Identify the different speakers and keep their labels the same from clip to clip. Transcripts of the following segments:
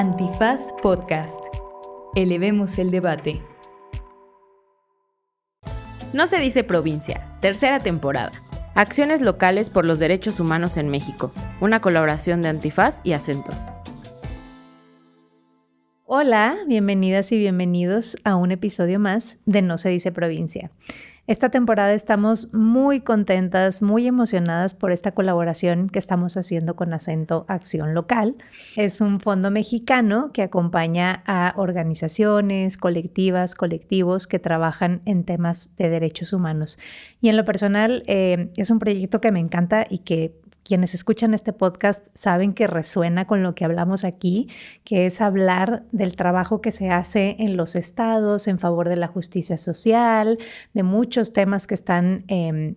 Speaker 1: Antifaz Podcast. Elevemos el debate.
Speaker 2: No se dice provincia, tercera temporada. Acciones locales por los derechos humanos en México. Una colaboración de Antifaz y Acento.
Speaker 3: Hola, bienvenidas y bienvenidos a un episodio más de No se dice provincia. Esta temporada estamos muy contentas, muy emocionadas por esta colaboración que estamos haciendo con Acento Acción Local. Es un fondo mexicano que acompaña a organizaciones, colectivas, colectivos que trabajan en temas de derechos humanos. Y en lo personal eh, es un proyecto que me encanta y que quienes escuchan este podcast saben que resuena con lo que hablamos aquí, que es hablar del trabajo que se hace en los estados en favor de la justicia social, de muchos temas que están... Em,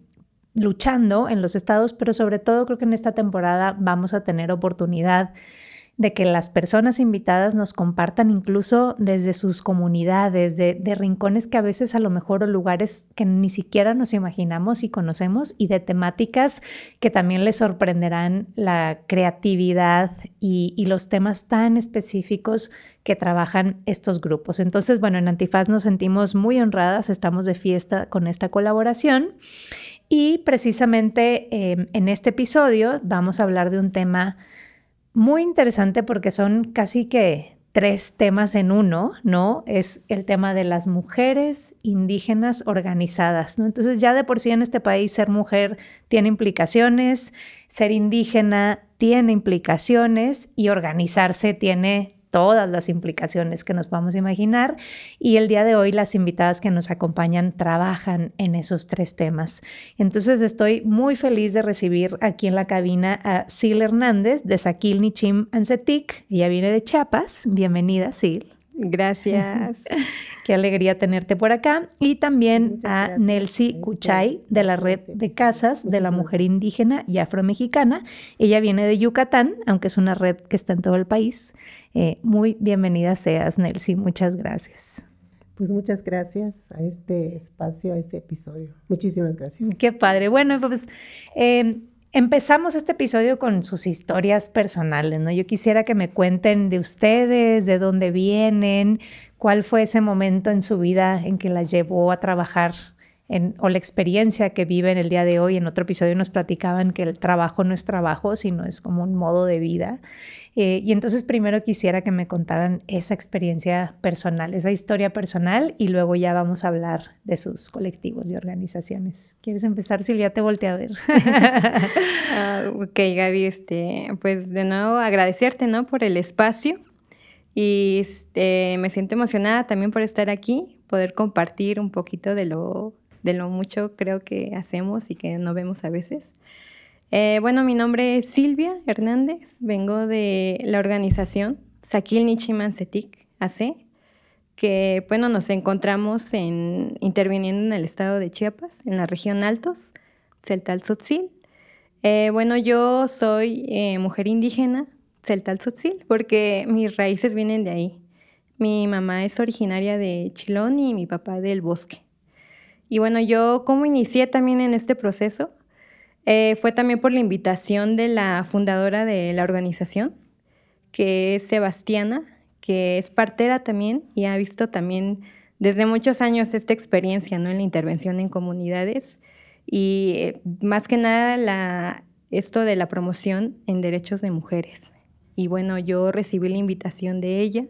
Speaker 3: luchando en los estados, pero sobre todo creo que en esta temporada vamos a tener oportunidad de que las personas invitadas nos compartan incluso desde sus comunidades, de, rincones que a veces a lo mejor o lugares que ni siquiera nos imaginamos y conocemos y de temáticas que también les sorprenderán la creatividad y, los temas tan específicos que trabajan estos grupos. Entonces, bueno, en Antifaz nos sentimos muy honradas, estamos de fiesta con esta colaboración. Y precisamente eh, en este episodio vamos a hablar de un tema muy interesante porque son casi que tres temas en uno, ¿no? Es el tema de las mujeres indígenas organizadas, ¿no? Entonces ya de por sí en este país ser mujer tiene implicaciones, ser indígena tiene implicaciones y organizarse tiene todas las implicaciones que nos podamos imaginar y el día de hoy las invitadas que nos acompañan trabajan en esos tres temas. Entonces estoy muy feliz de recibir aquí en la cabina a Sil Hernández de Saquil Nichim Ansetic. Ella viene de Chiapas. Bienvenida, Sil.
Speaker 4: Gracias.
Speaker 3: Qué alegría tenerte por acá. Y también a Nelsi Cuchay de la Red de Casas de la Mujer Indígena y Afromexicana. Ella viene de Yucatán, aunque es una red que está en todo el país. Eh, muy bienvenida seas, Nelsi. Muchas gracias.
Speaker 4: Pues muchas gracias a este espacio, a este episodio. Muchísimas gracias.
Speaker 3: Qué padre. Bueno, pues eh, empezamos este episodio con sus historias personales, ¿no? Yo quisiera que me cuenten de ustedes, de dónde vienen, cuál fue ese momento en su vida en que la llevó a trabajar o la experiencia que viven el día de hoy. En otro episodio nos platicaban que el trabajo no es trabajo, sino es como un modo de vida. Eh, y entonces primero quisiera que me contaran esa experiencia personal, esa historia personal, y luego ya vamos a hablar de sus colectivos y organizaciones. ¿Quieres empezar, Silvia? Te volteé a ver.
Speaker 4: Ah, ok, Gaby, este, pues de nuevo agradecerte, ¿no? Por el espacio. Y este, me siento emocionada también por estar aquí, poder compartir un poquito de lo de lo mucho creo que hacemos y que no vemos a veces. Eh, bueno, mi nombre es Silvia Hernández, vengo de la organización Sakil Setik AC, que bueno, nos encontramos en, interviniendo en el estado de Chiapas, en la región Altos, Celtal Tzotzil. Eh, bueno, yo soy eh, mujer indígena, Celtal Tzotzil, porque mis raíces vienen de ahí. Mi mamá es originaria de Chilón y mi papá del Bosque. Y bueno, yo como inicié también en este proceso eh, fue también por la invitación de la fundadora de la organización, que es Sebastiana, que es partera también y ha visto también desde muchos años esta experiencia ¿no? en la intervención en comunidades y eh, más que nada la, esto de la promoción en derechos de mujeres. Y bueno, yo recibí la invitación de ella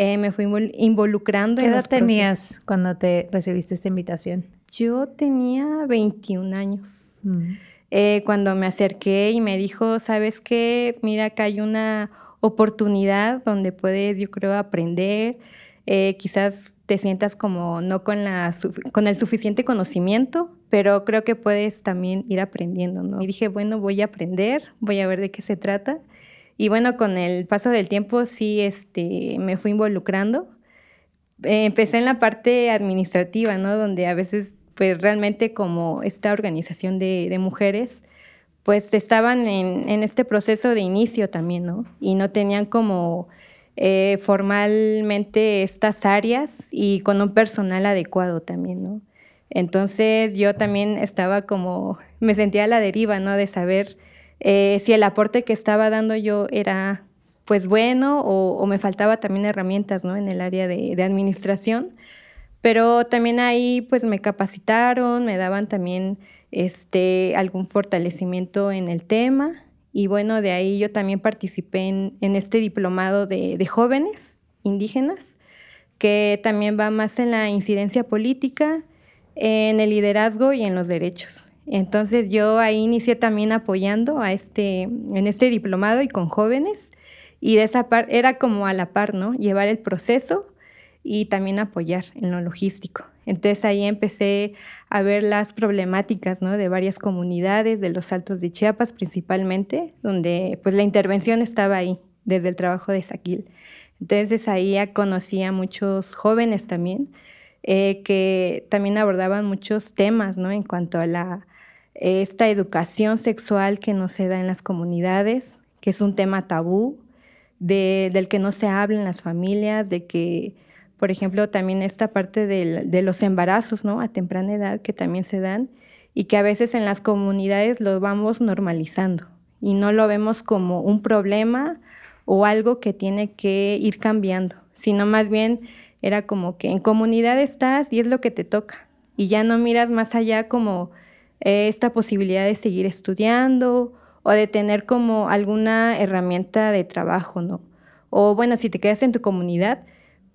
Speaker 4: eh, me fui involucrando.
Speaker 3: ¿Qué edad tenías cuando te recibiste esta invitación?
Speaker 4: Yo tenía 21 años. Mm. Eh, cuando me acerqué y me dijo, ¿sabes qué? Mira, acá hay una oportunidad donde puedes, yo creo, aprender. Eh, quizás te sientas como no con, la, con el suficiente conocimiento, pero creo que puedes también ir aprendiendo, ¿no? Y dije, bueno, voy a aprender, voy a ver de qué se trata. Y bueno, con el paso del tiempo sí este, me fui involucrando. Empecé en la parte administrativa, ¿no? Donde a veces, pues realmente como esta organización de, mujeres, pues estaban en, este proceso de inicio también, ¿no? Y no tenían como eh, formalmente estas áreas y con un personal adecuado también, ¿no? Entonces yo también estaba como, me sentía a la deriva, ¿no? De saber eh, si el aporte que estaba dando yo era pues bueno o, me faltaba también herramientas, ¿no? En el área de, de, administración. Pero también ahí pues me capacitaron, me daban también este, algún fortalecimiento en el tema. Y bueno, de ahí yo también participé en, este diplomado de, jóvenes indígenas, que también va más en la incidencia política, en el liderazgo y en los derechos. Entonces yo ahí inicié también apoyando a este, en este diplomado y con jóvenes y de esa parte era como a la par, ¿no? Llevar el proceso y también apoyar en lo logístico. Entonces ahí empecé a ver las problemáticas, ¿no? De varias comunidades, de los altos de Chiapas principalmente, donde pues la intervención estaba ahí, desde el trabajo de Saquil. Entonces ahí ya conocí a muchos jóvenes también, eh, que también abordaban muchos temas, ¿no? En cuanto a la, esta educación sexual que no se da en las comunidades, que es un tema tabú, del que no se habla en las familias, de que, por ejemplo, también esta parte de los embarazos, ¿no? A temprana edad que también se dan y que a veces en las comunidades lo vamos normalizando y no lo vemos como un problema o algo que tiene que ir cambiando, sino más bien era como que en comunidad estás y es lo que te toca y ya no miras más allá como eh, esta posibilidad de seguir estudiando o de tener como alguna herramienta de trabajo, ¿no? O bueno, si te quedas en tu comunidad,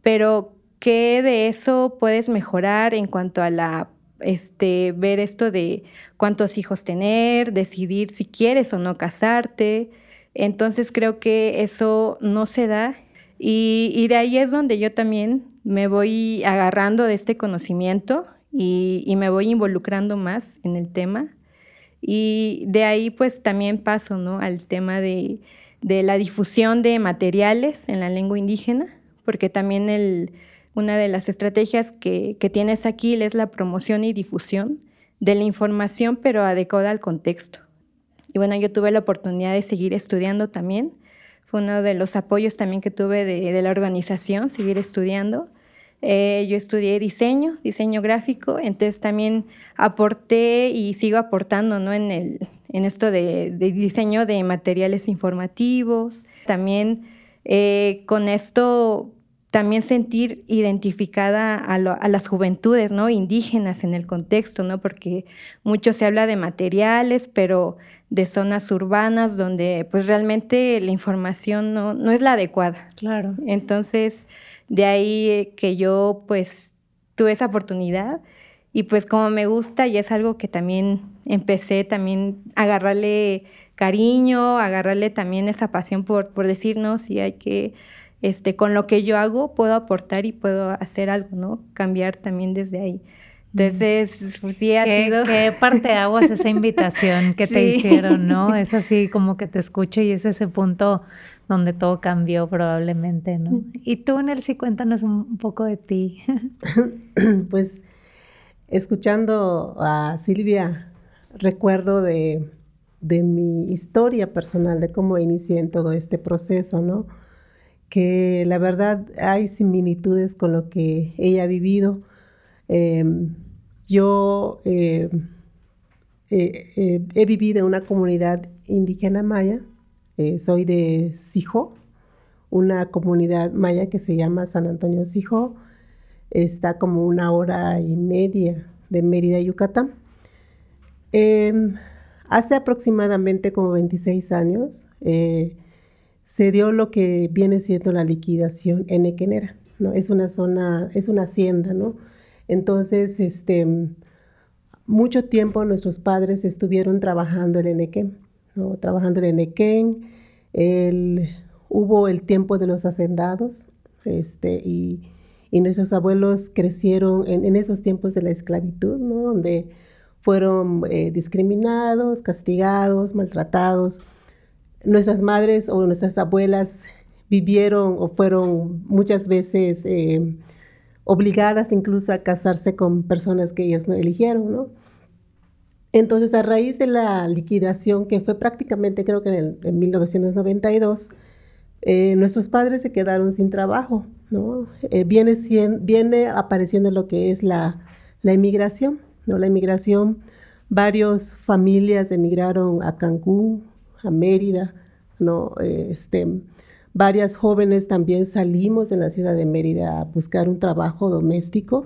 Speaker 4: pero ¿qué de eso puedes mejorar en cuanto a la este, ver esto de cuántos hijos tener, decidir si quieres o no casarte. Entonces creo que eso no se da y, de ahí es donde yo también me voy agarrando de este conocimiento y, me voy involucrando más en el tema. Y de ahí pues también paso ¿no? al tema de, la difusión de materiales en la lengua indígena, porque también el, una de las estrategias que, que tienes aquí es la promoción y difusión de la información, pero adecuada al contexto. Y bueno, yo tuve la oportunidad de seguir estudiando también. Fue uno de los apoyos también que tuve de, la organización, seguir estudiando. Eh, yo estudié diseño, diseño gráfico, entonces también aporté y sigo aportando ¿no? en, el, en esto de, diseño de materiales informativos. También eh, con esto también sentir identificada a, a, las juventudes ¿no? indígenas en el contexto, ¿no? porque mucho se habla de materiales, pero de zonas urbanas donde pues realmente la información no, no es la adecuada.
Speaker 3: Claro.
Speaker 4: Entonces, de ahí que yo pues tuve esa oportunidad y pues como me gusta y es algo que también empecé también a agarrarle cariño, a agarrarle también esa pasión por, por decirnos si hay que, este, con lo que yo hago puedo aportar y puedo hacer algo, ¿no? Cambiar también desde ahí. Entonces, pues sí ha
Speaker 3: ¿Qué,
Speaker 4: sido...
Speaker 3: ¿Qué parte aguas esa invitación que te hicieron, no? Es así como que te escucho y es ese punto donde todo cambió probablemente, ¿no? Y tú, Nelcy, cuéntanos un poco de ti.
Speaker 5: pues, escuchando a Silvia, recuerdo de, de mi historia personal, de cómo inicié en todo este proceso, ¿no? Que la verdad hay similitudes con lo que ella ha vivido. Em, yo eh, eh, eh, he vivido en una comunidad indígena maya, soy de Sijo, una comunidad maya que se llama San Antonio Sijo, está como una hora y media de Mérida, Yucatán. Em, hace aproximadamente como 26 años se dio lo que viene siendo la liquidación en Equenera, ¿no? Es una zona, es una hacienda, ¿no? Entonces, este, mucho tiempo nuestros padres estuvieron trabajando en Enequén, ¿no? trabajando en Enequén. El, hubo el tiempo de los hacendados este, y, y nuestros abuelos crecieron en, en, esos tiempos de la esclavitud, ¿no? donde fueron eh, discriminados, castigados, maltratados. Nuestras madres o nuestras abuelas vivieron o fueron muchas veces... Eh, obligadas incluso a casarse con personas que ellos no eligieron, ¿no? Entonces, a raíz de la liquidación, que fue prácticamente creo que en, 1992, eh, nuestros padres se quedaron sin trabajo, ¿no? Eh, viene, viene apareciendo lo que es la, la inmigración, ¿no? La inmigración, varias familias emigraron a Cancún, a Mérida, ¿no? Eh, este, varias jóvenes también salimos en la ciudad de Mérida a buscar un trabajo doméstico.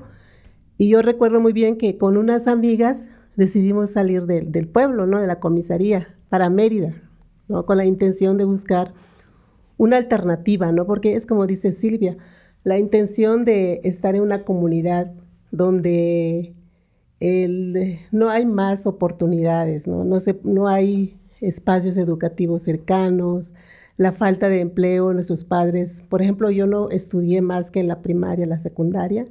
Speaker 5: Y yo recuerdo muy bien que con unas amigas decidimos salir del pueblo, ¿no? de la comisaría, para Mérida, ¿no? con la intención de buscar una alternativa, ¿no? porque es como dice Silvia, la intención de estar en una comunidad donde no hay más oportunidades, ¿no? No, no hay espacios educativos cercanos, la falta de empleo, nuestros padres, por ejemplo, yo no estudié más que en la primaria, la secundaria,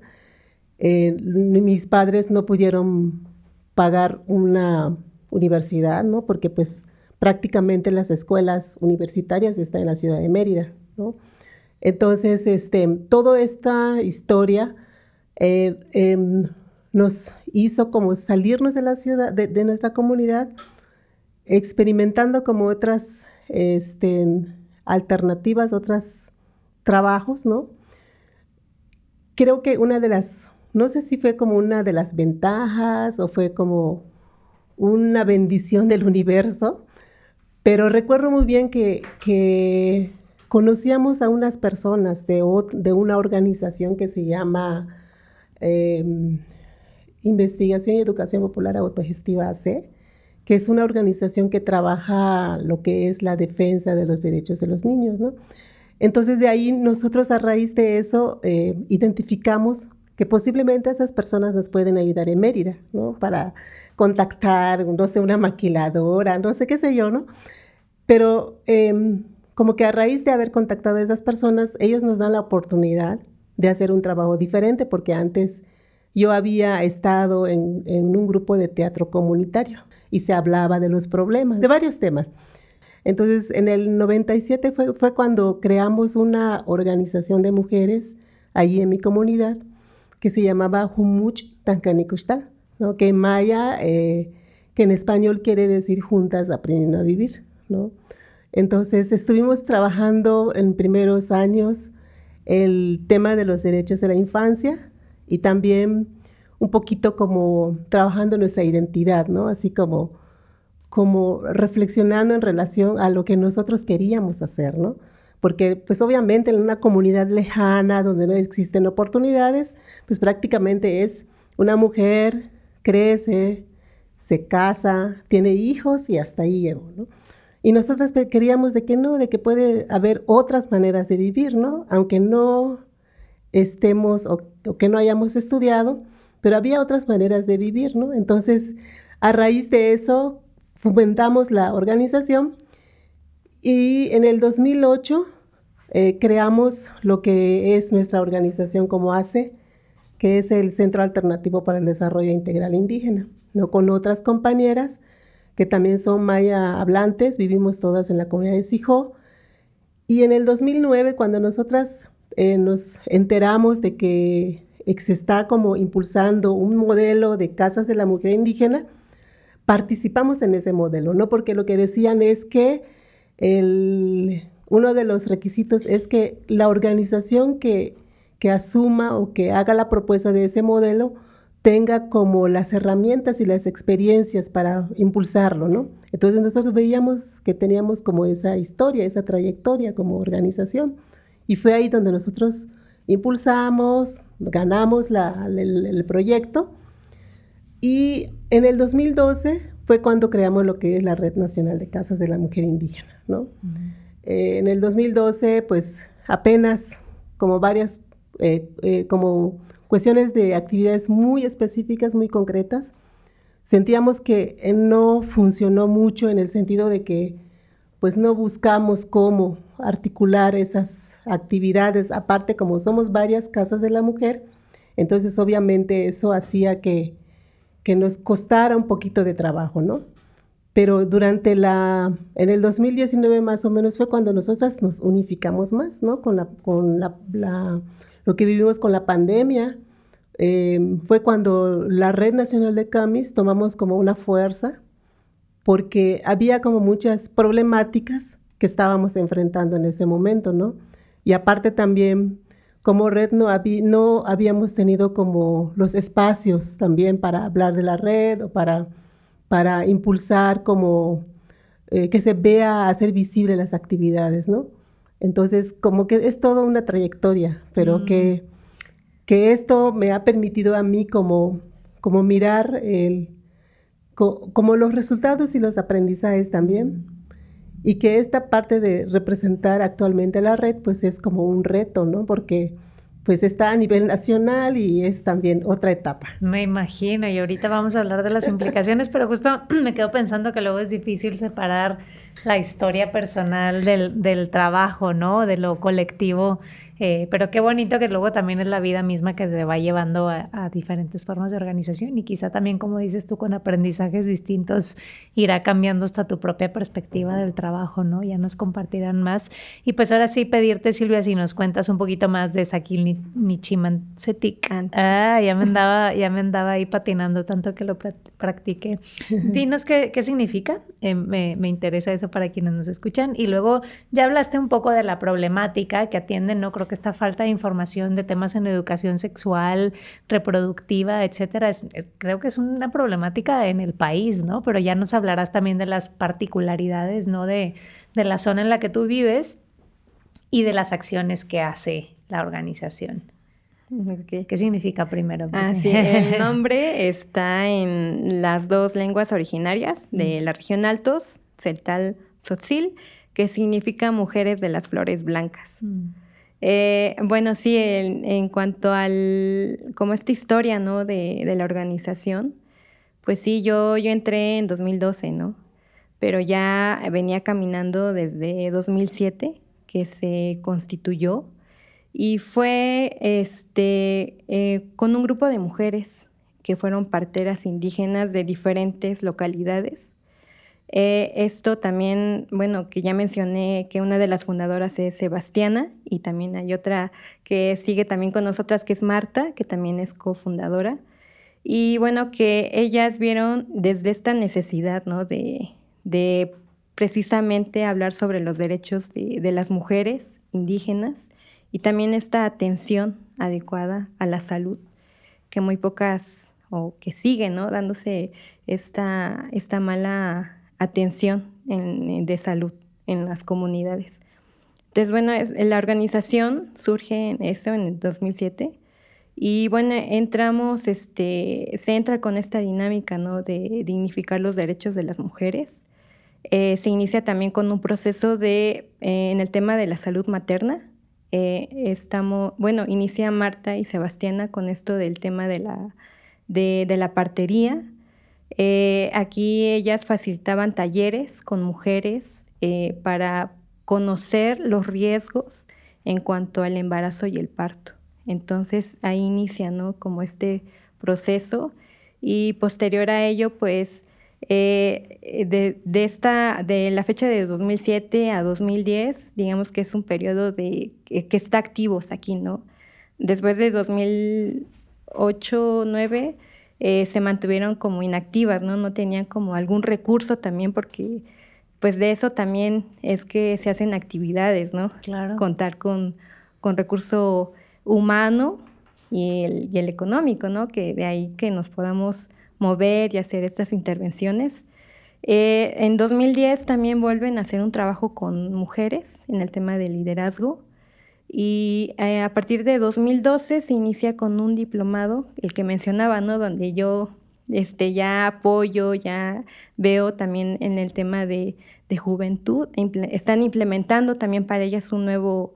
Speaker 5: eh, mis padres no pudieron pagar una universidad, ¿no? Porque pues prácticamente las escuelas universitarias están en la ciudad de Mérida, ¿no? Entonces, este, toda esta historia eh, em, nos hizo como salirnos de la ciudad, de, nuestra comunidad, experimentando como otras este, alternativas, otros trabajos, ¿no? Creo que una de las, no sé si fue como una de las ventajas o fue como una bendición del universo, pero recuerdo muy bien que, conocíamos a unas personas de, una organización que se llama em, Investigación y Educación Popular Autogestiva AC, que es una organización que trabaja lo que es la defensa de los derechos de los niños, ¿no? Entonces de ahí nosotros a raíz de eso eh, identificamos que posiblemente esas personas nos pueden ayudar en Mérida, ¿no? Para contactar, no sé, una maquiladora, no sé qué sé yo, ¿no? Pero em, como que a raíz de haber contactado a esas personas, ellos nos dan la oportunidad de hacer un trabajo diferente, porque antes yo había estado en, un grupo de teatro comunitario y se hablaba de los problemas, de varios temas. Entonces, en el 97 fue, fue cuando creamos una organización de mujeres allí en mi comunidad que se llamaba Humuch Tancanikushtal, ¿no? que en maya, eh, que en español quiere decir juntas aprendiendo a vivir. ¿no? Entonces, estuvimos trabajando en primeros años el tema de los derechos de la infancia y también un poquito como trabajando nuestra identidad, ¿no? Así como, como reflexionando en relación a lo que nosotros queríamos hacer, ¿no? Porque pues obviamente en una comunidad lejana donde no existen oportunidades, pues prácticamente es una mujer crece, se casa, tiene hijos y hasta ahí llegó, ¿no? Y nosotros queríamos de que no, de que puede haber otras maneras de vivir, ¿no? Aunque no estemos o, que no hayamos estudiado, pero había otras maneras de vivir, ¿no? Entonces, a raíz de eso, fomentamos la organización y en el 2008 eh, creamos lo que es nuestra organización como ACE, que es el Centro Alternativo para el Desarrollo Integral Indígena, ¿no? con otras compañeras que también son maya hablantes, vivimos todas en la comunidad de Sijó. Y en el 2009, cuando nosotras eh, nos enteramos de que se está como impulsando un modelo de casas de la mujer indígena, participamos en ese modelo, ¿no? Porque lo que decían es que uno de los requisitos es que la organización que, que asuma o que haga la propuesta de ese modelo tenga como las herramientas y las experiencias para impulsarlo, ¿no? Entonces nosotros veíamos que teníamos como esa historia, esa trayectoria como organización. Y fue ahí donde nosotros impulsamos, ganamos el, proyecto. Y en el 2012 fue cuando creamos lo que es la Red Nacional de Casas de la Mujer Indígena, ¿no? Eh, en el 2012, pues apenas como varias, eh, eh, como cuestiones de actividades muy específicas, muy concretas. Sentíamos que no funcionó mucho en el sentido de que pues no buscamos cómo articular esas actividades, aparte como somos varias casas de la mujer, entonces obviamente eso hacía que, que nos costara un poquito de trabajo, ¿no? Pero durante la, en el 2019 más o menos fue cuando nosotras nos unificamos más, ¿no? Con, la, con la, lo que vivimos con la pandemia, Em, fue cuando la Red Nacional de Camis tomamos como una fuerza porque había como muchas problemáticas que estábamos enfrentando en ese momento, ¿no? Y aparte también como red no, no habíamos tenido como los espacios también para hablar de la red o para, para impulsar como eh, que se vea, hacer visible las actividades, ¿no? Entonces, como que es toda una trayectoria, pero que, que esto me ha permitido a mí como, como mirar el, como los resultados y los aprendizajes también. Y que esta parte de representar actualmente la red, pues es como un reto, ¿no? Porque pues está a nivel nacional y es también otra etapa.
Speaker 3: Me imagino, y ahorita vamos a hablar de las implicaciones, pero justo me quedo pensando que luego es difícil separar la historia personal del, del trabajo, ¿no? De lo colectivo eh, pero qué bonito que luego también es la vida misma que te va llevando a, diferentes formas de organización y quizá también, como dices tú, con aprendizajes distintos irá cambiando hasta tu propia perspectiva del trabajo, ¿no? Ya nos compartirán más. Y pues ahora sí pedirte, Silvia, si nos cuentas un poquito más de Sakil Nichimansetik. Ah, ya me andaba, ya me andaba ahí patinando tanto que lo practiqué. Dinos qué, qué significa, eh, me, me interesa eso para quienes nos escuchan. Y luego ya hablaste un poco de la problemática que atienden, ¿no? Creo que esta falta de información de temas en educación sexual, reproductiva, etcétera, creo que es una problemática en el país, ¿no? Pero ya nos hablarás también de las particularidades, ¿no? De, de la zona en la que tú vives y de las acciones que hace la organización. ¿Qué significa primero?
Speaker 4: Ah, sí, el nombre está en las dos lenguas originarias de la región Altos, Celtal Tzotzil, que significa mujeres de las flores blancas. Mm. Eh, bueno, sí, en, cuanto al, como esta historia, ¿no? De, la organización, pues sí, yo, yo entré en 2012, ¿no? Pero ya venía caminando desde 2007, que se constituyó, y fue este, eh, con un grupo de mujeres que fueron parteras indígenas de diferentes localidades eh, esto también, bueno, que ya mencioné que una de las fundadoras es Sebastiana y también hay otra que sigue también con nosotras que es Marta, que también es cofundadora. Y bueno, que ellas vieron desde esta necesidad, ¿no? De, de precisamente hablar sobre los derechos de, de las mujeres indígenas y también esta atención adecuada a la salud, que muy pocas, o que sigue, ¿no? Dándose esta, esta mala atención de salud en las comunidades. Entonces, bueno, la organización surge en eso en el 2007 y bueno, entramos, este, se entra con esta dinámica ¿no? de dignificar los derechos de las mujeres. Eh, se inicia también con un proceso de, eh, en el tema de la salud materna. Eh, estamos, bueno, inicia Marta y Sebastiana con esto del tema de la, de, de la partería eh, aquí ellas facilitaban talleres con mujeres eh, para conocer los riesgos en cuanto al embarazo y el parto. Entonces ahí inicia ¿no? como este proceso y posterior a ello pues eh, de, de, esta, de la fecha de 2007 a 2010, digamos que es un periodo de, que está activo aquí, ¿no? Después de 2008, 2009, eh, se mantuvieron como inactivas, ¿no? No tenían como algún recurso también porque pues de eso también es que se hacen actividades, ¿no?
Speaker 3: Claro.
Speaker 4: Contar con, con recurso humano y el, y el, económico, ¿no? Que de ahí que nos podamos mover y hacer estas intervenciones. Eh, en 2010 también vuelven a hacer un trabajo con mujeres en el tema del liderazgo y eh, a partir de 2012 se inicia con un diplomado, el que mencionaba, ¿no? Donde yo este, ya apoyo, ya veo también en el tema de, de juventud, están implementando también para ellas un nuevo,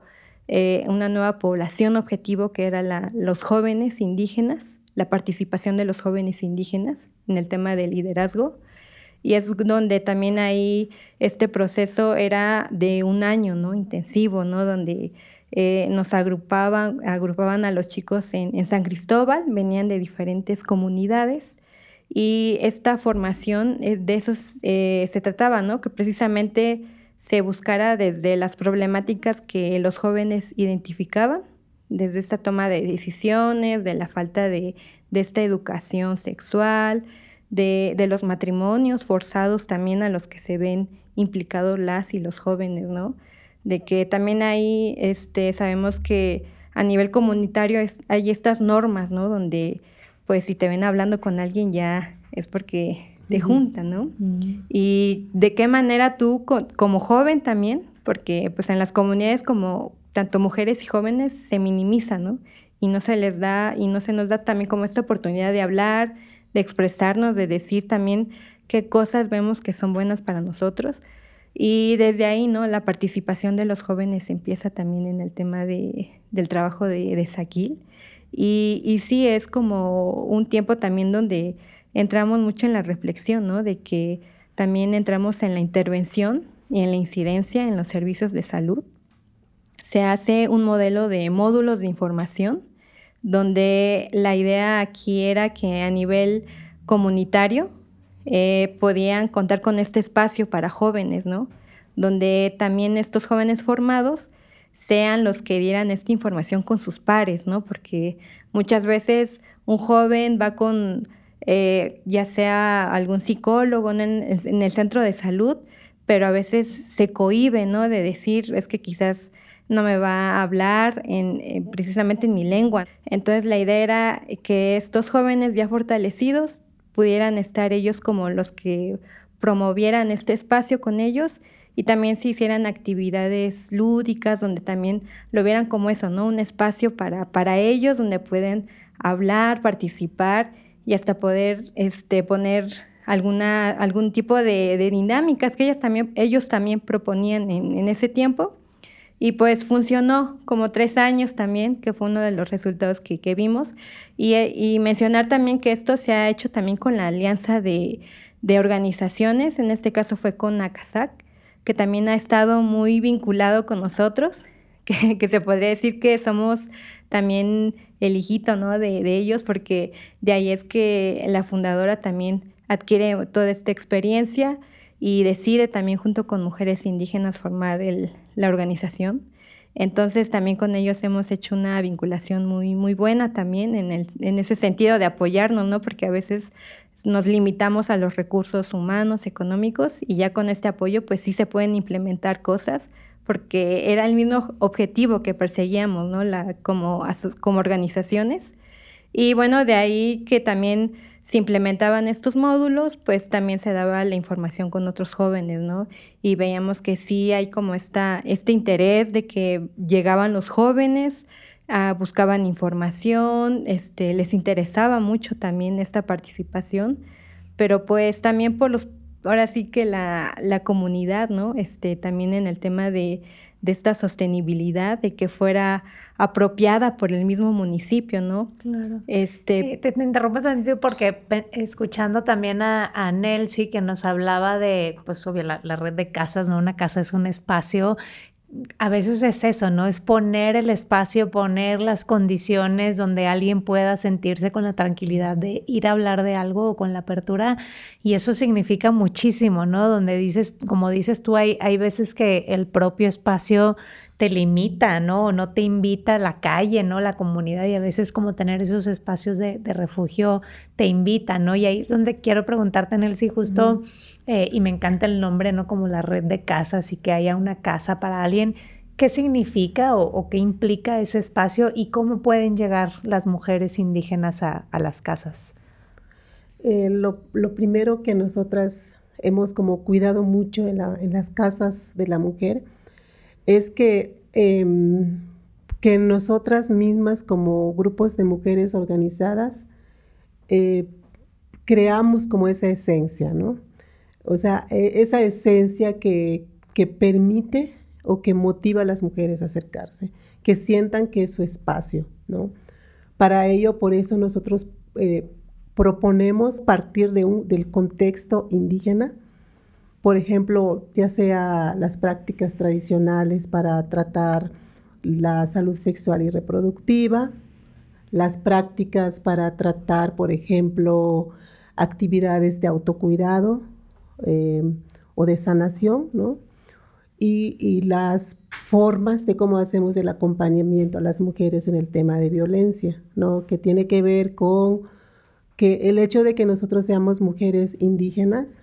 Speaker 4: eh, una nueva población objetivo que era la, los jóvenes indígenas, la participación de los jóvenes indígenas en el tema de liderazgo. Y es donde también ahí este proceso era de un año, ¿no? Intensivo, ¿no? Donde eh, nos agrupaban, agrupaban a los chicos en, San Cristóbal, venían de diferentes comunidades y esta formación eh, de eso eh, se trataba, ¿no? Que precisamente se buscara desde las problemáticas que los jóvenes identificaban, desde esta toma de decisiones, de la falta de, esta educación sexual, de, los matrimonios forzados también a los que se ven implicados las y los jóvenes, ¿no? De que también ahí este, sabemos que a nivel comunitario hay estas normas, ¿no? Donde pues si te ven hablando con alguien ya es porque te juntan, ¿no? Y de qué manera tú como joven también Porque pues en las comunidades como tanto mujeres y jóvenes se minimizan, ¿no? Y no se les da, y no se nos da también como esta oportunidad de hablar, de expresarnos, de decir también qué cosas vemos que son buenas para nosotros. Y desde ahí, ¿no? La participación de los jóvenes empieza también en el tema de, del trabajo de, de Saquil. Y, y, sí, es como un tiempo también donde entramos mucho en la reflexión, ¿no? De que también entramos en la intervención y en la incidencia en los servicios de salud. Se hace un modelo de módulos de información, donde la idea aquí era que a nivel comunitario eh, podían contar con este espacio para jóvenes, ¿no? Donde también estos jóvenes formados sean los que dieran esta información con sus pares, ¿no? Porque muchas veces un joven va con eh, ya sea algún psicólogo en, el centro de salud, pero a veces se cohíbe, ¿no? De decir, es que quizás no me va a hablar en, eh, precisamente en mi lengua. Entonces la idea era que estos jóvenes ya fortalecidos pudieran estar ellos como los que promovieran este espacio con ellos y también se hicieran actividades lúdicas donde también lo vieran como eso, ¿no? Un espacio para, para ellos donde pueden hablar, participar y hasta poder este, poner alguna, algún tipo de, dinámicas que ellas también, ellos también proponían en ese tiempo y pues funcionó como tres años también, que fue uno de los resultados que, vimos. Y, mencionar también que esto se ha hecho también con la alianza de, organizaciones, en este caso fue con ACASAC, que también ha estado muy vinculado con nosotros, que, se podría decir que somos también el hijito ¿no? de, de ellos, porque de ahí es que la fundadora también adquiere toda esta experiencia y decide también junto con mujeres indígenas formar la organización. Entonces también con ellos hemos hecho una vinculación muy, muy buena también en, ese sentido de apoyarnos, ¿no? Porque a veces nos limitamos a los recursos humanos, económicos, y ya con este apoyo pues sí se pueden implementar cosas, porque era el mismo objetivo que perseguíamos, ¿no? La, como organizaciones. Y bueno, de ahí que también se implementaban estos módulos, pues también se daba la información con otros jóvenes, ¿no? Y veíamos que sí hay como esta, este interés de que llegaban los jóvenes, ah, buscaban información, este, les interesaba mucho también esta participación, pero pues también por los, ahora sí que la, la comunidad, ¿no? Este, también en el tema de de esta sostenibilidad, de que fuera apropiada por el mismo municipio, ¿no?
Speaker 3: Claro. Este... te, te interrumpo sentido porque escuchando también a, a que nos hablaba de, pues obvio, la, la, red de casas, ¿no? Una casa es un espacio a veces es eso, ¿no? Es poner el espacio, poner las condiciones donde alguien pueda sentirse con la tranquilidad de ir a hablar de algo o con la apertura. Y eso significa muchísimo, ¿no? Donde dices, como dices tú, hay, hay veces que el propio espacio te limita, ¿no? O no te invita a la calle, ¿no? La comunidad y a veces como tener esos espacios de, refugio te invita, ¿no? Y ahí es donde quiero preguntarte, Nelsi, justo, eh, y me encanta el nombre, ¿no? Como la red de casas y que haya una casa para alguien. ¿Qué significa o, qué implica ese espacio y cómo pueden llegar las mujeres indígenas a, las casas?
Speaker 5: Eh, lo, primero que nosotras hemos como cuidado mucho en, las casas de la mujer es que, em, que nosotras mismas como grupos de mujeres organizadas eh, creamos como esa esencia, ¿no? O sea, e, esa esencia que, permite o que motiva a las mujeres a acercarse, que sientan que es su espacio, ¿no? Para ello, por eso nosotros eh, proponemos partir de un, del contexto indígena, por ejemplo, ya sea las prácticas tradicionales para tratar la salud sexual y reproductiva, las prácticas para tratar, por ejemplo, actividades de autocuidado eh, o de sanación, ¿no? Y, las formas de cómo hacemos el acompañamiento a las mujeres en el tema de violencia, ¿no? Que tiene que ver con que el hecho de que nosotros seamos mujeres indígenas,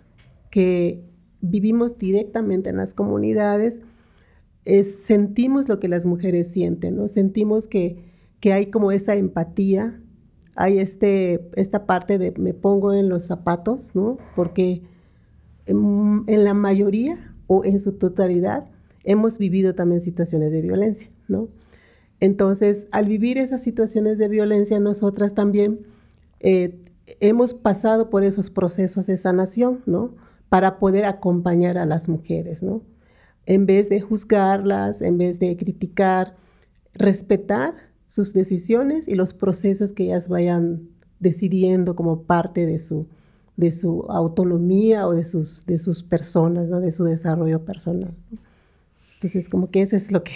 Speaker 5: que vivimos directamente en las comunidades, sentimos lo que las mujeres sienten, ¿no? Sentimos que, que hay como esa empatía, hay este, esta parte de me pongo en los zapatos, ¿no? Porque en, la mayoría o en su totalidad hemos vivido también situaciones de violencia, ¿no? Entonces, al vivir esas situaciones de violencia, nosotras también eh, hemos pasado por esos procesos de sanación, ¿no? Para poder acompañar a las mujeres, ¿no? En vez de juzgarlas, en vez de criticar, respetar sus decisiones y los procesos que ellas vayan decidiendo como parte de su, de su autonomía o de sus, de sus personas, ¿no? de su desarrollo personal. Entonces, como que eso es lo que...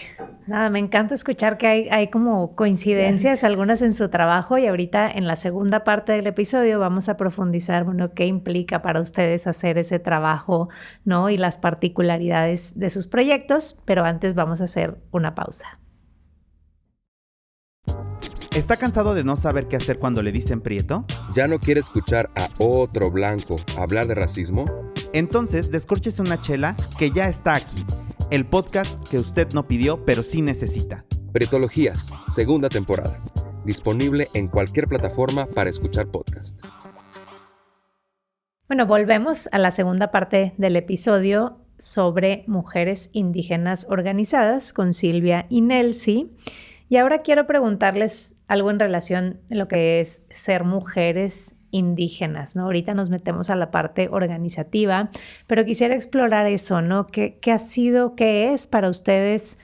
Speaker 3: Nada, me encanta escuchar que hay, hay como coincidencias, algunas en su trabajo y ahorita en la segunda parte del episodio vamos a profundizar, bueno, qué implica para ustedes hacer ese trabajo, ¿no? Y las particularidades de sus proyectos, pero antes vamos a hacer una pausa.
Speaker 6: ¿Está cansado de no saber qué hacer cuando le dicen prieto?
Speaker 7: ¿Ya no quiere escuchar a otro blanco hablar de racismo?
Speaker 6: Entonces, descórchese una chela que ya está aquí. El podcast que usted no pidió, pero sí necesita.
Speaker 7: Prietologías, segunda temporada. Disponible en cualquier plataforma para escuchar podcast.
Speaker 3: Bueno, volvemos a la segunda parte del episodio sobre mujeres indígenas organizadas con Silvia y Nelsie. Y ahora quiero preguntarles algo en relación a lo que es ser mujeres indígenas, ¿no? Ahorita nos metemos a la parte organizativa, pero quisiera explorar eso, ¿no? ¿Qué, qué ha sido, qué es para ustedes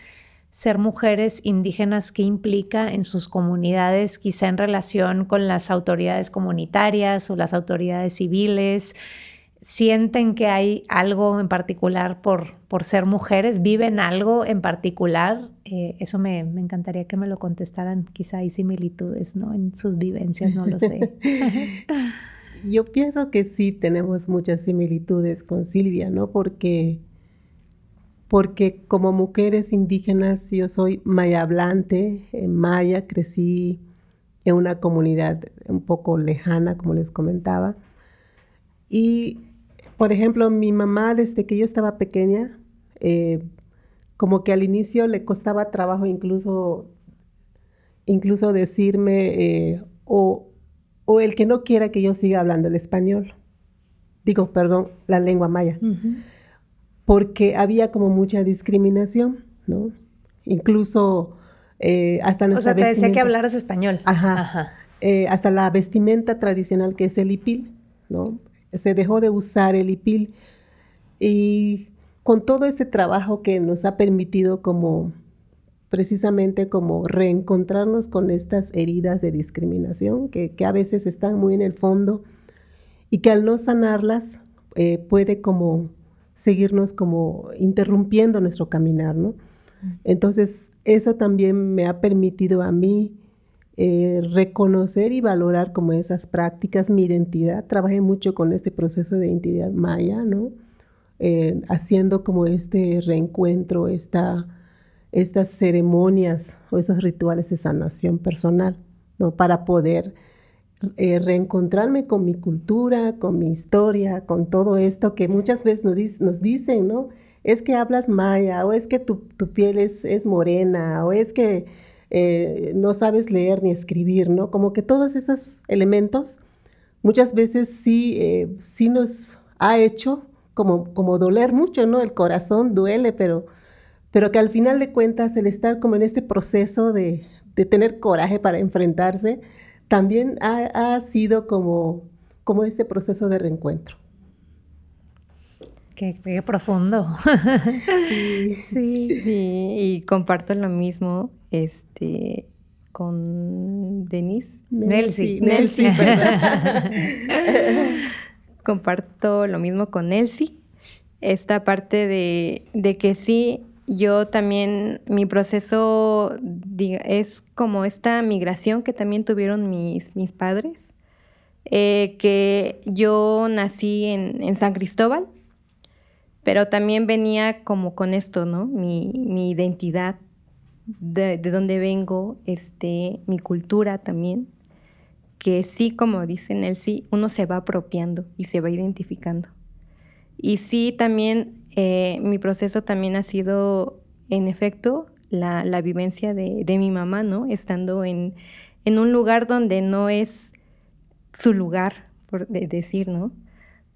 Speaker 3: ser mujeres indígenas? ¿Qué implica en sus comunidades, quizá en relación con las autoridades comunitarias o las autoridades civiles? sienten que hay algo en particular por, por ser mujeres, viven algo en particular. Eh, eso me, me, encantaría que me lo contestaran. Quizá hay similitudes ¿no? en sus vivencias, no lo sé.
Speaker 5: Yo pienso que sí tenemos muchas similitudes con Silvia, ¿no? Porque, porque como mujeres indígenas, yo soy maya hablante, en maya crecí en una comunidad un poco lejana, como les comentaba. Y por ejemplo, mi mamá desde que yo estaba pequeña, eh, como que al inicio le costaba trabajo incluso, incluso decirme eh, o, el que no quiera que yo siga hablando el español. Digo, perdón, la lengua maya. Porque había como mucha discriminación, ¿no? Incluso eh, hasta nuestra
Speaker 3: O sea, te decía que hablaras español.
Speaker 5: Ajá. hasta la vestimenta tradicional que es el hipil, ¿no? se dejó de usar el IPIL y con todo este trabajo que nos ha permitido como precisamente como reencontrarnos con estas heridas de discriminación que, a veces están muy en el fondo y que al no sanarlas eh, puede como seguirnos como interrumpiendo nuestro caminar, ¿no? Entonces, eso también me ha permitido a mí eh, reconocer y valorar como esas prácticas, mi identidad. Trabajé mucho con este proceso de identidad maya, ¿no? Eh, haciendo como este reencuentro, esta, estas ceremonias o esos rituales de sanación personal, ¿no? Para poder eh, reencontrarme con mi cultura, con mi historia, con todo esto que muchas veces nos, dicen, ¿no? Es que hablas maya, o es que tu, tu piel es, es morena, o es que eh, no sabes leer ni escribir, ¿no? Como que todos esos elementos muchas veces sí, eh, sí nos ha hecho como, como doler mucho, ¿no? El corazón duele, pero, pero que al final de cuentas el estar como en este proceso de, tener coraje para enfrentarse, también ha, sido como, como este proceso de reencuentro.
Speaker 3: Qué, profundo.
Speaker 4: sí, sí, y comparto lo mismo este, con Denise.
Speaker 3: Nelsie.
Speaker 4: Nelsie, Comparto lo mismo con Nelsie. Esta parte de, de, que sí, yo también, mi proceso es como esta migración que también tuvieron mis, mis padres, eh, que yo nací en, en, San Cristóbal, pero también venía como con esto, ¿no? Mi, mi identidad de, de dónde vengo, este, mi cultura también, que sí, como dicen él, sí, uno se va apropiando y se va identificando. Y sí, también eh, mi proceso también ha sido, en efecto, la, la vivencia de, de, mi mamá, ¿no? Estando en, en, un lugar donde no es su lugar, por decir, ¿no?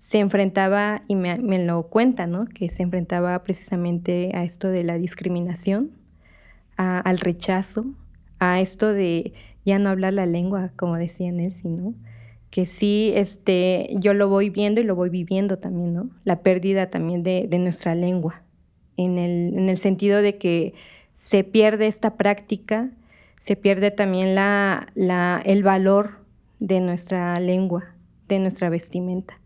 Speaker 4: se enfrentaba, y me, me, lo cuenta, ¿no? Que se enfrentaba precisamente a esto de la discriminación, al rechazo, a esto de ya no hablar la lengua, como decía Nelson, ¿no? Que sí, este, yo lo voy viendo y lo voy viviendo también, ¿no? La pérdida también de, de nuestra lengua, en el, en el sentido de que se pierde esta práctica, se pierde también la, la, el valor de nuestra lengua, de nuestra vestimenta.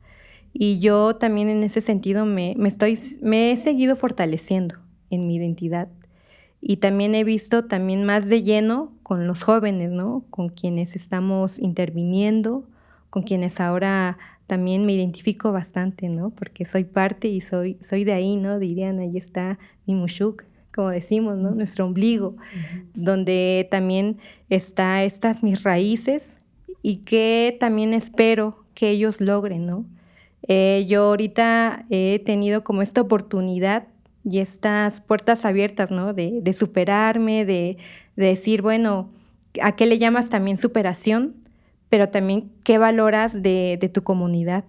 Speaker 4: Y yo también en ese sentido me, me, estoy, me he seguido fortaleciendo en mi identidad. Y también he visto también más de lleno con los jóvenes, ¿no? Con quienes estamos interviniendo, con quienes ahora también me identifico bastante, ¿no? Porque soy parte y soy, soy de ahí, ¿no? Dirían, ahí está mi mushuk, como decimos, ¿no? Nuestro ombligo, donde también está estas mis raíces y que también espero que ellos logren, ¿no? Eh, yo ahorita he tenido como esta oportunidad y estas puertas abiertas, ¿no? De, superarme, de, decir, bueno, ¿a qué le llamas también superación? Pero también, ¿qué valoras de, tu comunidad?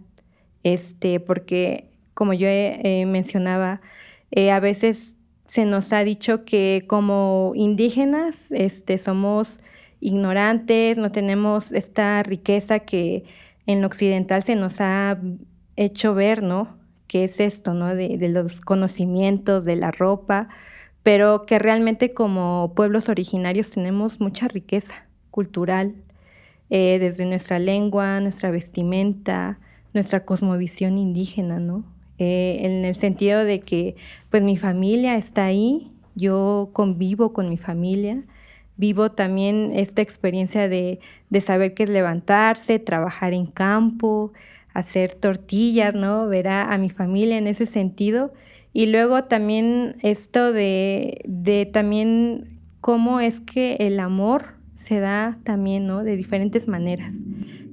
Speaker 4: Este, porque, como yo mencionaba, eh, a veces se nos ha dicho que como indígenas este, somos ignorantes, no tenemos esta riqueza que en lo occidental se nos ha hecho ver, ¿no? ¿Qué es esto, ¿no? De, los conocimientos, de la ropa, pero que realmente como pueblos originarios tenemos mucha riqueza cultural, eh, desde nuestra lengua, nuestra vestimenta, nuestra cosmovisión indígena, ¿no? Eh, en el sentido de que pues mi familia está ahí, yo convivo con mi familia, vivo también esta experiencia de, de saber qué es levantarse, trabajar en campo, hacer tortillas, ¿no? Ver a, mi familia en ese sentido. Y luego también esto de, de también cómo es que el amor se da también, ¿no? De diferentes maneras.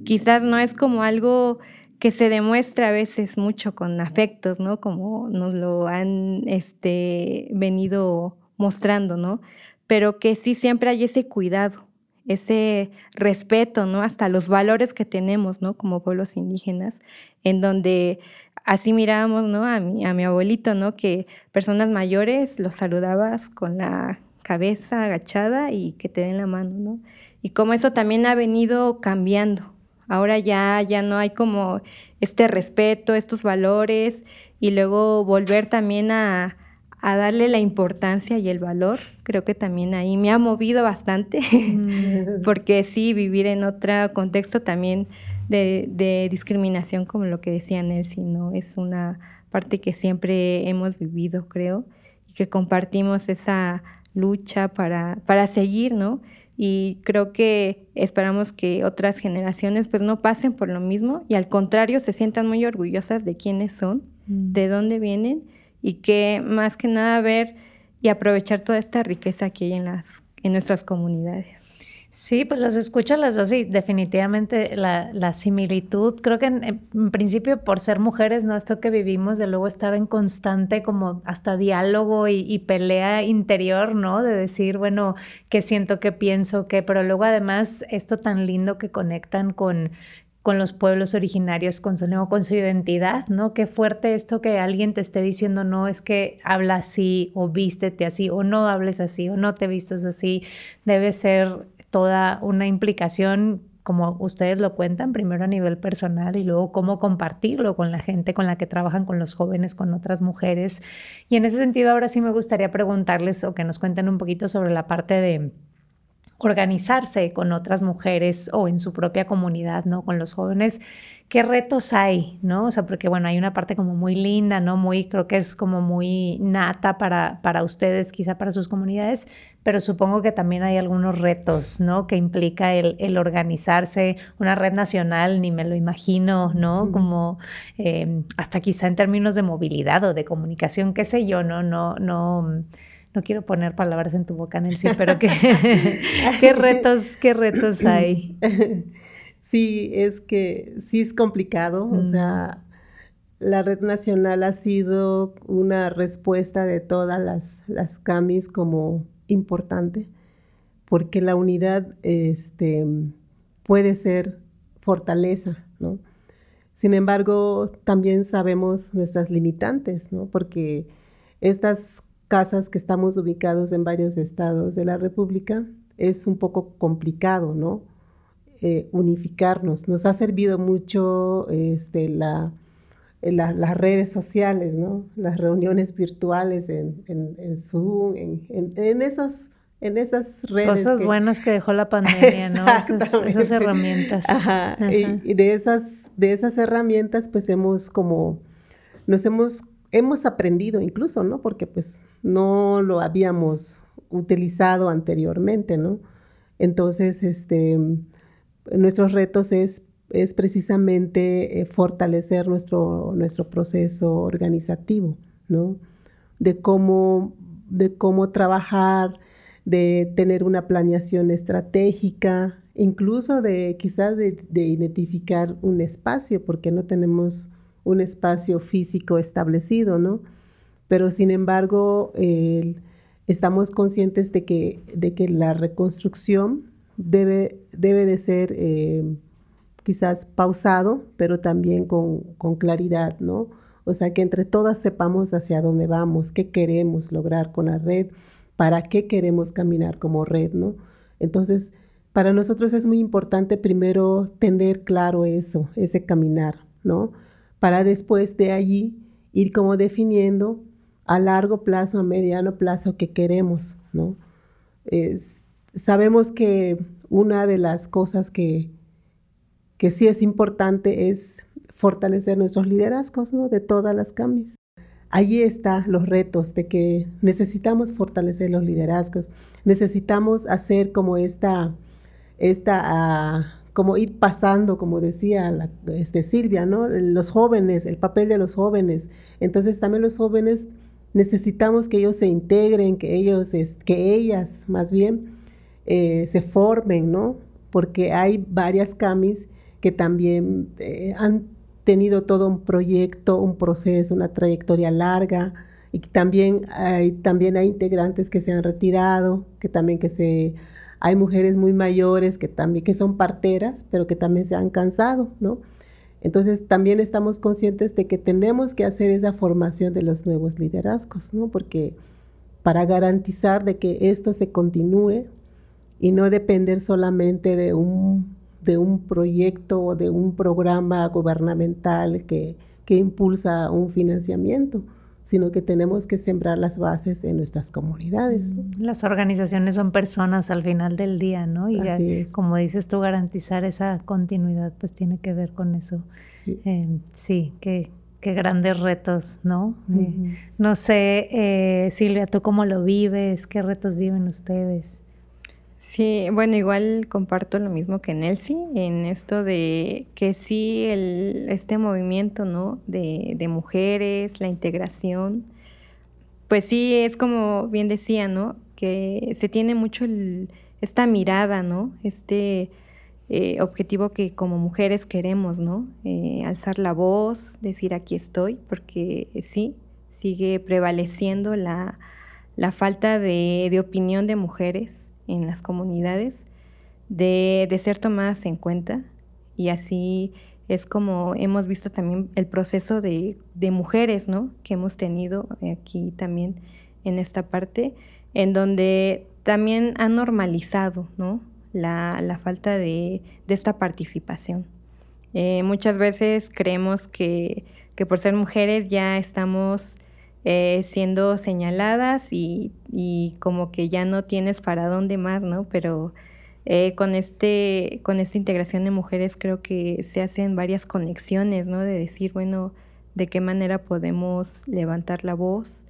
Speaker 4: Quizás no es como algo que se demuestra a veces mucho con afectos, ¿no? Como nos lo han este, venido mostrando, ¿no? Pero que sí siempre hay ese cuidado, ese respeto, ¿no? Hasta los valores que tenemos, ¿no? Como pueblos indígenas, en donde así mirábamos, ¿no? A mi, a mi abuelito, ¿no? Que personas mayores los saludabas con la cabeza agachada y que te den la mano, ¿no? Y como eso también ha venido cambiando. Ahora ya, ya no hay como este respeto, estos valores y luego volver también a, a darle la importancia y el valor, creo que también ahí me ha movido bastante, mm. porque sí, vivir en otro contexto también de, discriminación, como lo que decía Nelsie, ¿no? Es una parte que siempre hemos vivido, creo, y que compartimos esa lucha para, para seguir, ¿no? Y creo que esperamos que otras generaciones pues no pasen por lo mismo y al contrario se sientan muy orgullosas de quiénes son, mm. de dónde vienen y que más que nada ver y aprovechar toda esta riqueza que hay en, las, en nuestras comunidades.
Speaker 3: Sí, pues las escucho las dos y definitivamente la, la similitud, creo que en, principio por ser mujeres, ¿no? Esto que vivimos de luego estar en constante como hasta diálogo y, y pelea interior, ¿no? De decir, bueno, qué siento, qué pienso, qué, pero luego además esto tan lindo que conectan con con los pueblos originarios, con su con su identidad, ¿no? Qué fuerte esto que alguien te esté diciendo, no, es que habla así o vístete así o no hables así o no te vistas así. Debe ser toda una implicación como ustedes lo cuentan, primero a nivel personal y luego cómo compartirlo con la gente con la que trabajan, con los jóvenes, con otras mujeres. Y en ese sentido, ahora sí me gustaría preguntarles o que nos cuenten un poquito sobre la parte de organizarse con otras mujeres o en su propia comunidad, ¿no? Con los jóvenes, ¿qué retos hay, ¿no? O sea, porque bueno, hay una parte como muy linda, ¿no? Muy, creo que es como muy nata para, para ustedes, quizá para sus comunidades, pero supongo que también hay algunos retos, ¿no? Que implica el, organizarse, una red nacional, ni me lo imagino, ¿no? Como eh, hasta quizá en términos de movilidad o de comunicación, qué sé yo, ¿no? No, no no quiero poner palabras en tu boca, Nelson, pero ¿qué, qué retos, qué retos hay?
Speaker 5: Sí, es que sí es complicado, o sea, la red nacional ha sido una respuesta de todas las, las CAMIS como importante, porque la unidad este, puede ser fortaleza, ¿no? Sin embargo, también sabemos nuestras limitantes, ¿no? Porque estas casas que estamos ubicados en varios estados de la República es un poco complicado, ¿no? Eh, unificarnos. Nos ha servido mucho este, la, las redes sociales, ¿no? Las reuniones virtuales en, en, Zoom, en, en, esos en esas redes.
Speaker 3: Cosas buenas que dejó la pandemia, ¿no? Esas, herramientas.
Speaker 5: Ajá. Y, de, esas, de esas herramientas, pues hemos como, nos hemos, hemos aprendido incluso, ¿no? Porque pues no lo habíamos utilizado anteriormente, ¿no? Entonces, este, nuestros retos es, es precisamente eh, fortalecer nuestro, nuestro proceso organizativo, ¿no? De cómo, de cómo trabajar, de tener una planeación estratégica, incluso de quizás de, identificar un espacio, porque no tenemos un espacio físico establecido, ¿no? Pero sin embargo, estamos conscientes de que, de que la reconstrucción debe, debe de ser eh, quizás pausado, pero también con, con claridad, ¿no? O sea, que entre todas sepamos hacia dónde vamos, qué queremos lograr con la red, para qué queremos caminar como red, ¿no? Entonces, para nosotros es muy importante primero tener claro eso, ese caminar, ¿no? Para después de allí ir como definiendo a largo plazo, a mediano plazo qué queremos, ¿no? sabemos que una de las cosas que, que sí es importante es fortalecer nuestros liderazgos, ¿no? De todas las cambios allí están los retos de que necesitamos fortalecer los liderazgos, necesitamos hacer como esta, esta ah, como ir pasando, como decía este, Silvia, ¿no? Los jóvenes, el papel de los jóvenes. Entonces también los jóvenes necesitamos que ellos se integren, que ellos, que ellas más bien eh, se formen, ¿no? Porque hay varias camis que también eh, han tenido todo un proyecto, un proceso, una trayectoria larga y también hay, también hay integrantes que se han retirado, que también que se hay mujeres muy mayores que también que son parteras, pero que también se han cansado, ¿no? Entonces también estamos conscientes de que tenemos que hacer esa formación de los nuevos liderazgos, ¿no? Porque para garantizar de que esto se continúe y no depender solamente de un de un proyecto o de un programa gubernamental que, que impulsa un financiamiento, sino que tenemos que sembrar las bases en nuestras comunidades.
Speaker 3: Mm, las organizaciones son personas al final del día, ¿no? Y como dices tú, garantizar esa continuidad, pues tiene que ver con eso. Sí, eh, sí qué, grandes retos, ¿no? Eh, no sé, eh, Silvia, ¿tú cómo lo vives? ¿Qué retos viven ustedes?
Speaker 4: Sí, bueno, igual comparto lo mismo que Nelsie en esto de que sí, el, este movimiento, ¿no? De, mujeres, la integración, pues sí, es como bien decía, ¿no? Que se tiene mucho esta mirada, ¿no? Este eh, objetivo que como mujeres queremos, ¿no? Eh, alzar la voz, decir aquí estoy, porque sí, sigue prevaleciendo la, la falta de, de opinión de mujeres en las comunidades de, ser tomadas en cuenta y así es como hemos visto también el proceso de, mujeres, ¿no? Que hemos tenido aquí también en esta parte, en donde también han normalizado, ¿no? La, falta de, esta participación. Eh, muchas veces creemos que, que, por ser mujeres ya estamos eh, siendo señaladas y, como que ya no tienes para dónde más, ¿no? Pero eh, con, este, con esta integración de mujeres creo que se hacen varias conexiones, ¿no? De decir, bueno, de qué manera podemos levantar la voz,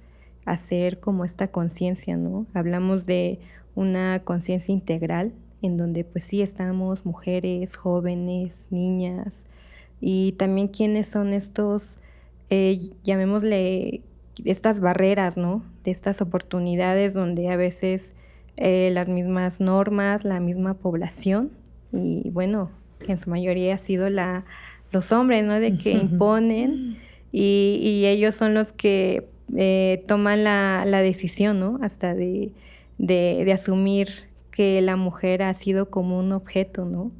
Speaker 4: hacer como esta conciencia, ¿no? Hablamos de una conciencia integral en donde pues sí estamos mujeres, jóvenes, niñas y también quiénes son estos, eh, llamémosle estas barreras, ¿no? De estas oportunidades donde a veces eh, las mismas normas, la misma población, y bueno, que en su mayoría ha sido la, los hombres, ¿no? De que imponen y, ellos son los que eh, toman la, decisión, ¿no? Hasta de, de, asumir que la mujer ha sido como un objeto, ¿no?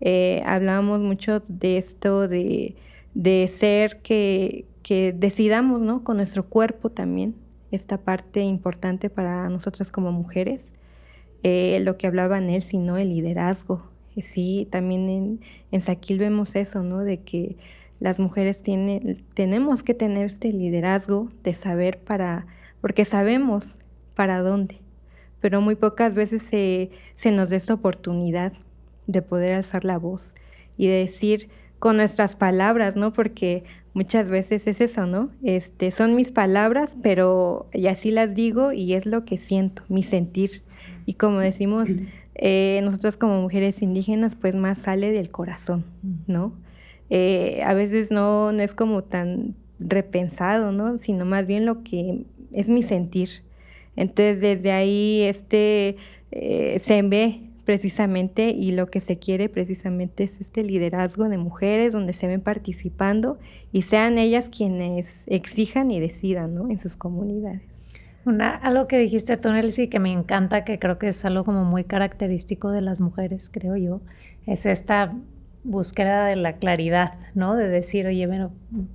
Speaker 4: Eh, hablábamos mucho de esto de de ser que, que decidamos, ¿no? Con nuestro cuerpo también, esta parte importante para nosotras como mujeres, eh, lo que hablaba Nelsi, ¿no? El liderazgo. Sí, también en, en Saquil vemos eso, ¿no? De que las mujeres tienen, tenemos que tener este liderazgo de saber para, porque sabemos para dónde, pero muy pocas veces se, se nos da esta oportunidad de poder alzar la voz y de decir con nuestras palabras, ¿no? Porque muchas veces es eso, ¿no? Este, son mis palabras, pero y así las digo y es lo que siento, mi sentir. Y como decimos, eh, nosotros como mujeres indígenas, pues más sale del corazón, ¿no? Eh, a veces no, no es como tan repensado, ¿no? Sino más bien lo que es mi sentir. Entonces desde ahí este eh, se ve precisamente y lo que se quiere precisamente es este liderazgo de mujeres donde se ven participando y sean ellas quienes exijan y decidan ¿no? en sus comunidades.
Speaker 3: Una, algo que dijiste tú, Nelly, que me encanta, que creo que es algo como muy característico de las mujeres, creo yo, es esta búsqueda de la claridad, ¿no? De decir, oye, bueno,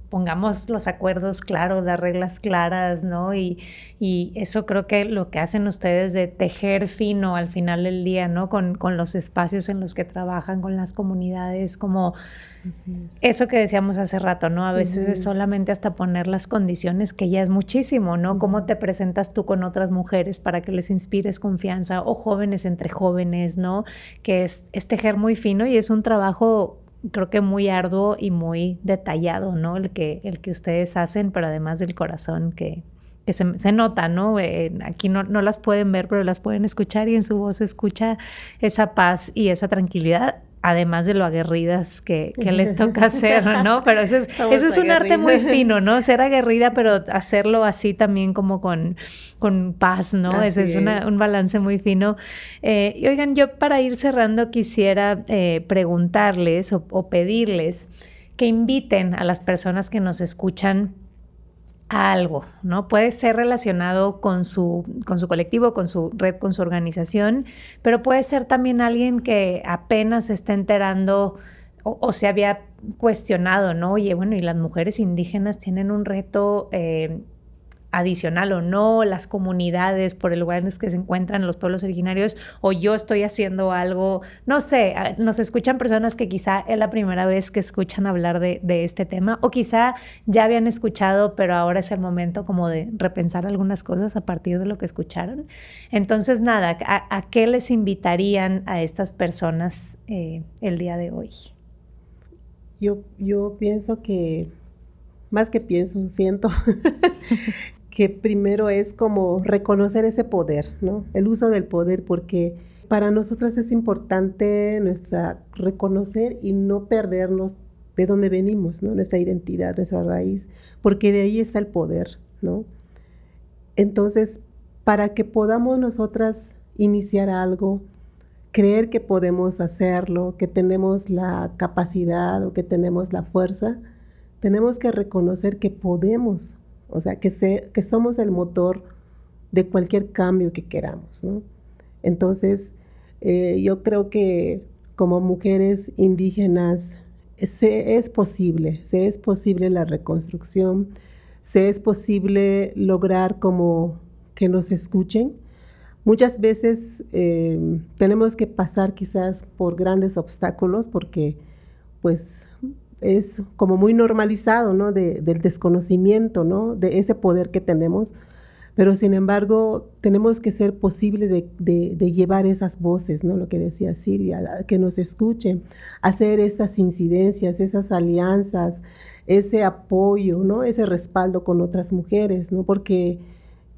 Speaker 3: pongamos los acuerdos claros, las reglas claras, ¿no? Y, y, eso creo que lo que hacen ustedes de tejer fino al final del día, ¿no? Con, con los espacios en los que trabajan, con las comunidades, como eso que decíamos hace rato, ¿no? A veces es solamente hasta poner las condiciones, que ya es muchísimo, ¿no? Cómo te presentas tú con otras mujeres para que les inspires confianza, o jóvenes entre jóvenes, ¿no? Que es, es tejer muy fino y es un trabajo creo que muy arduo y muy detallado, ¿no? El que, el que ustedes hacen, pero además del corazón que, que se, se, nota, ¿no? Eh, aquí no, no, las pueden ver, pero las pueden escuchar y en su voz se escucha esa paz y esa tranquilidad además de lo aguerridas que, que les toca hacer, ¿no? Pero eso es, eso es un arte muy fino, ¿no? Ser aguerrida, pero hacerlo así también como con, con paz, ¿no? Ese es, una, un balance muy fino. Eh, y oigan, yo para ir cerrando quisiera eh, preguntarles o, o pedirles que inviten a las personas que nos escuchan algo, ¿no? Puede ser relacionado con su, con su colectivo, con su red, con su organización, pero puede ser también alguien que apenas se está enterando o, se había cuestionado, ¿no? Oye, bueno, y las mujeres indígenas tienen un reto eh, adicional o no, las comunidades por el lugar en que se encuentran los pueblos originarios, o yo estoy haciendo algo, no sé, ah, nos escuchan personas que quizá es la primera vez que escuchan hablar de, este tema, o quizá ya habían escuchado, pero ahora es el momento como de repensar algunas cosas a partir de lo que escucharon. Entonces, nada, ¿a, qué les invitarían a estas personas eh, el día de hoy?
Speaker 5: Yo, yo pienso que más que pienso, siento que primero es como reconocer ese poder, ¿no? El uso del poder, porque para nosotras es importante nuestra reconocer y no perdernos de dónde venimos, ¿no? Nuestra identidad, nuestra raíz, porque de ahí está el poder, ¿no? Entonces, para que podamos nosotras iniciar algo, creer que podemos hacerlo, que tenemos la capacidad o que tenemos la fuerza, tenemos que reconocer que podemos o sea, que, que somos el motor de cualquier cambio que queramos, ¿no? Entonces, eh, yo creo que como mujeres indígenas se, es posible, se es posible la reconstrucción, se es posible lograr como que nos escuchen. Muchas veces eh, tenemos que pasar quizás por grandes obstáculos porque pues es como muy normalizado, ¿no? del desconocimiento, ¿no? De ese poder que tenemos. Pero sin embargo, tenemos que ser posible de, llevar esas voces, ¿no? Lo que decía Silvia, que nos escuchen, hacer estas incidencias, esas alianzas, ese apoyo, ¿no? Ese respaldo con otras mujeres, ¿no? Porque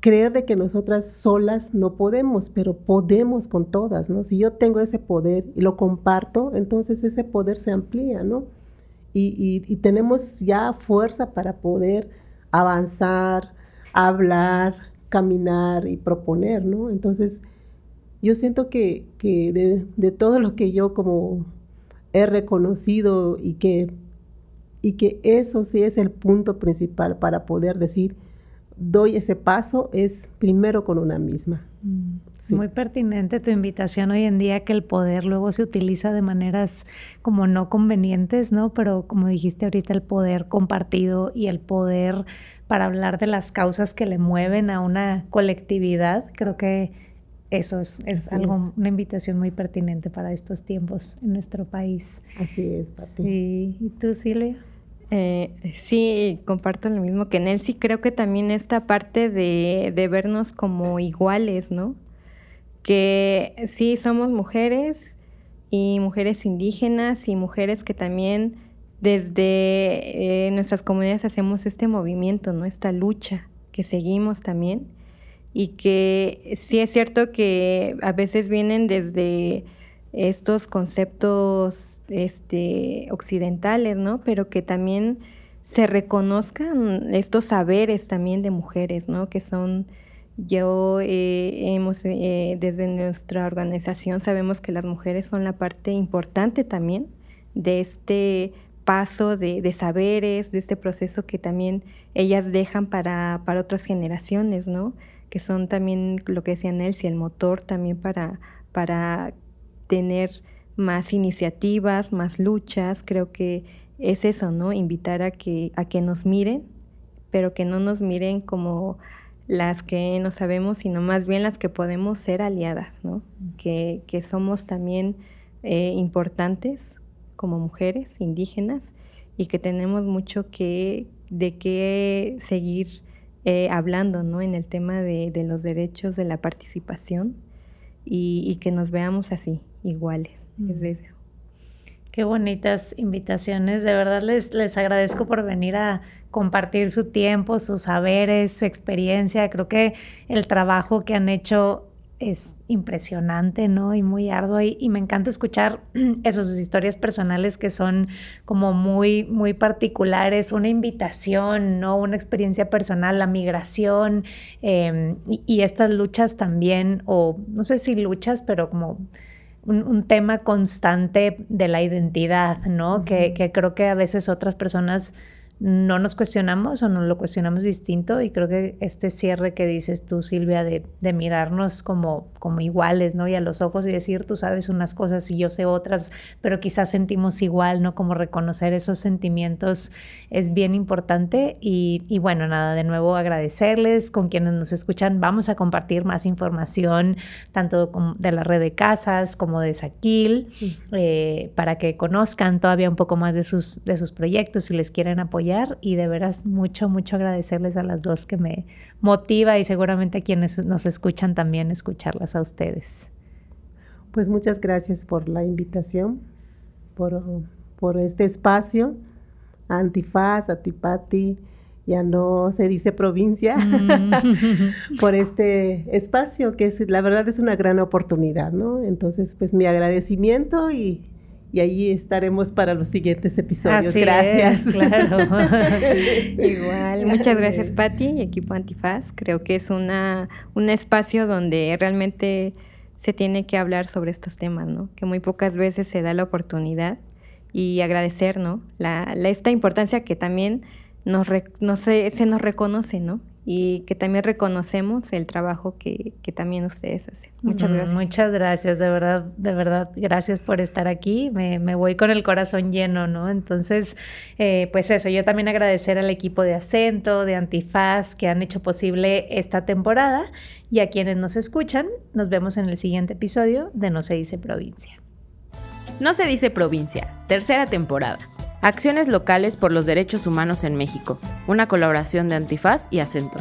Speaker 5: creer de que nosotras solas no podemos, pero podemos con todas, ¿no? Si yo tengo ese poder y lo comparto, entonces ese poder se amplía, ¿no? Y, tenemos ya fuerza para poder avanzar, hablar, caminar y proponer, ¿no? Entonces, yo siento que, de, todo lo que yo como he reconocido y que, y que eso sí es el punto principal para poder decir, doy ese paso es primero con una misma.
Speaker 3: Mm, muy pertinente tu invitación hoy en día que el poder luego se utiliza de maneras como no convenientes, ¿no? Pero como dijiste ahorita, el poder compartido y el poder para hablar de las causas que le mueven a una colectividad, creo que eso es, algo, una invitación muy pertinente para estos tiempos en nuestro país.
Speaker 5: Así es, Pati.
Speaker 3: Sí. ¿Y tú, Silvia?
Speaker 4: Eh, sí, comparto lo mismo que Sí, creo que también esta parte de, de vernos como iguales, ¿no? Que sí, somos mujeres y mujeres indígenas y mujeres que también desde eh, nuestras comunidades hacemos este movimiento, ¿no? Esta lucha que seguimos también y que sí es cierto que a veces vienen desde estos conceptos este, occidentales, ¿no? Pero que también se reconozcan estos saberes también de mujeres, ¿no? Que son, yo eh, hemos, eh, desde nuestra organización sabemos que las mujeres son la parte importante también de este paso de, de saberes, de este proceso que también ellas dejan para, para otras generaciones, ¿no? que son también lo que decía Nelsi, el motor también para, para tener más iniciativas, más luchas. Creo que es eso, ¿no? Invitar a que, a que nos miren, pero que no nos miren como las que no sabemos, sino más bien las que podemos ser aliadas, ¿no? Que, que somos también eh, importantes como mujeres indígenas y que tenemos mucho que, de qué seguir eh, hablando ¿no? en el tema de, los derechos de la participación y, que nos veamos así, iguales. Mm.
Speaker 3: Qué bonitas invitaciones. De verdad les, les agradezco por venir a compartir su tiempo, sus saberes, su experiencia. Creo que el trabajo que han hecho es impresionante, ¿no? Y muy arduo. Y, me encanta escuchar esas historias personales que son como muy, muy particulares, una invitación, ¿no? Una experiencia personal, la migración em, y, estas luchas también, o no sé si luchas, pero como un, tema constante de la identidad, ¿no? que, que creo que a veces otras personas no nos cuestionamos o no lo cuestionamos distinto y creo que este cierre que dices tú, Silvia, de, mirarnos como, como iguales, ¿no? Y a los ojos y decir, tú sabes unas cosas y yo sé otras, pero quizás sentimos igual, ¿no? Como reconocer esos sentimientos es bien importante y, y bueno, nada, de nuevo agradecerles con quienes nos escuchan. Vamos a compartir más información, tanto de la red de casas como de Saquil, eh, para que conozcan todavía un poco más de sus, de sus proyectos si les quieren apoyar y de veras mucho, mucho agradecerles a las dos que me motiva y seguramente a quienes nos escuchan también escucharlas a ustedes.
Speaker 5: Pues muchas gracias por la invitación, por, por este espacio, a Antifaz, a Tipati, ya no se dice provincia, mm. por este espacio que es, la verdad es una gran oportunidad, ¿no? Entonces, pues mi agradecimiento y y ahí estaremos para los siguientes episodios. gracias.
Speaker 3: claro.
Speaker 4: Igual, muchas gracias Patti y equipo Antifaz. Creo que es una, un espacio donde realmente se tiene que hablar sobre estos temas, ¿no? Que muy pocas veces se da la oportunidad y agradecer, ¿no? La, esta importancia que también nos, no se, se nos reconoce, ¿no? Y que también reconocemos el trabajo que, también ustedes hacen. Muchas gracias.
Speaker 3: Muchas gracias, de verdad, de verdad, gracias por estar aquí. Me, voy con el corazón lleno, ¿no? Entonces, eh, pues eso, yo también agradecer al equipo de Acento, de Antifaz, que han hecho posible esta temporada y a quienes nos escuchan, nos vemos en el siguiente episodio de No se dice provincia.
Speaker 2: No se dice provincia, tercera temporada. Acciones locales por los derechos humanos en México, una colaboración de Antifaz y Acento.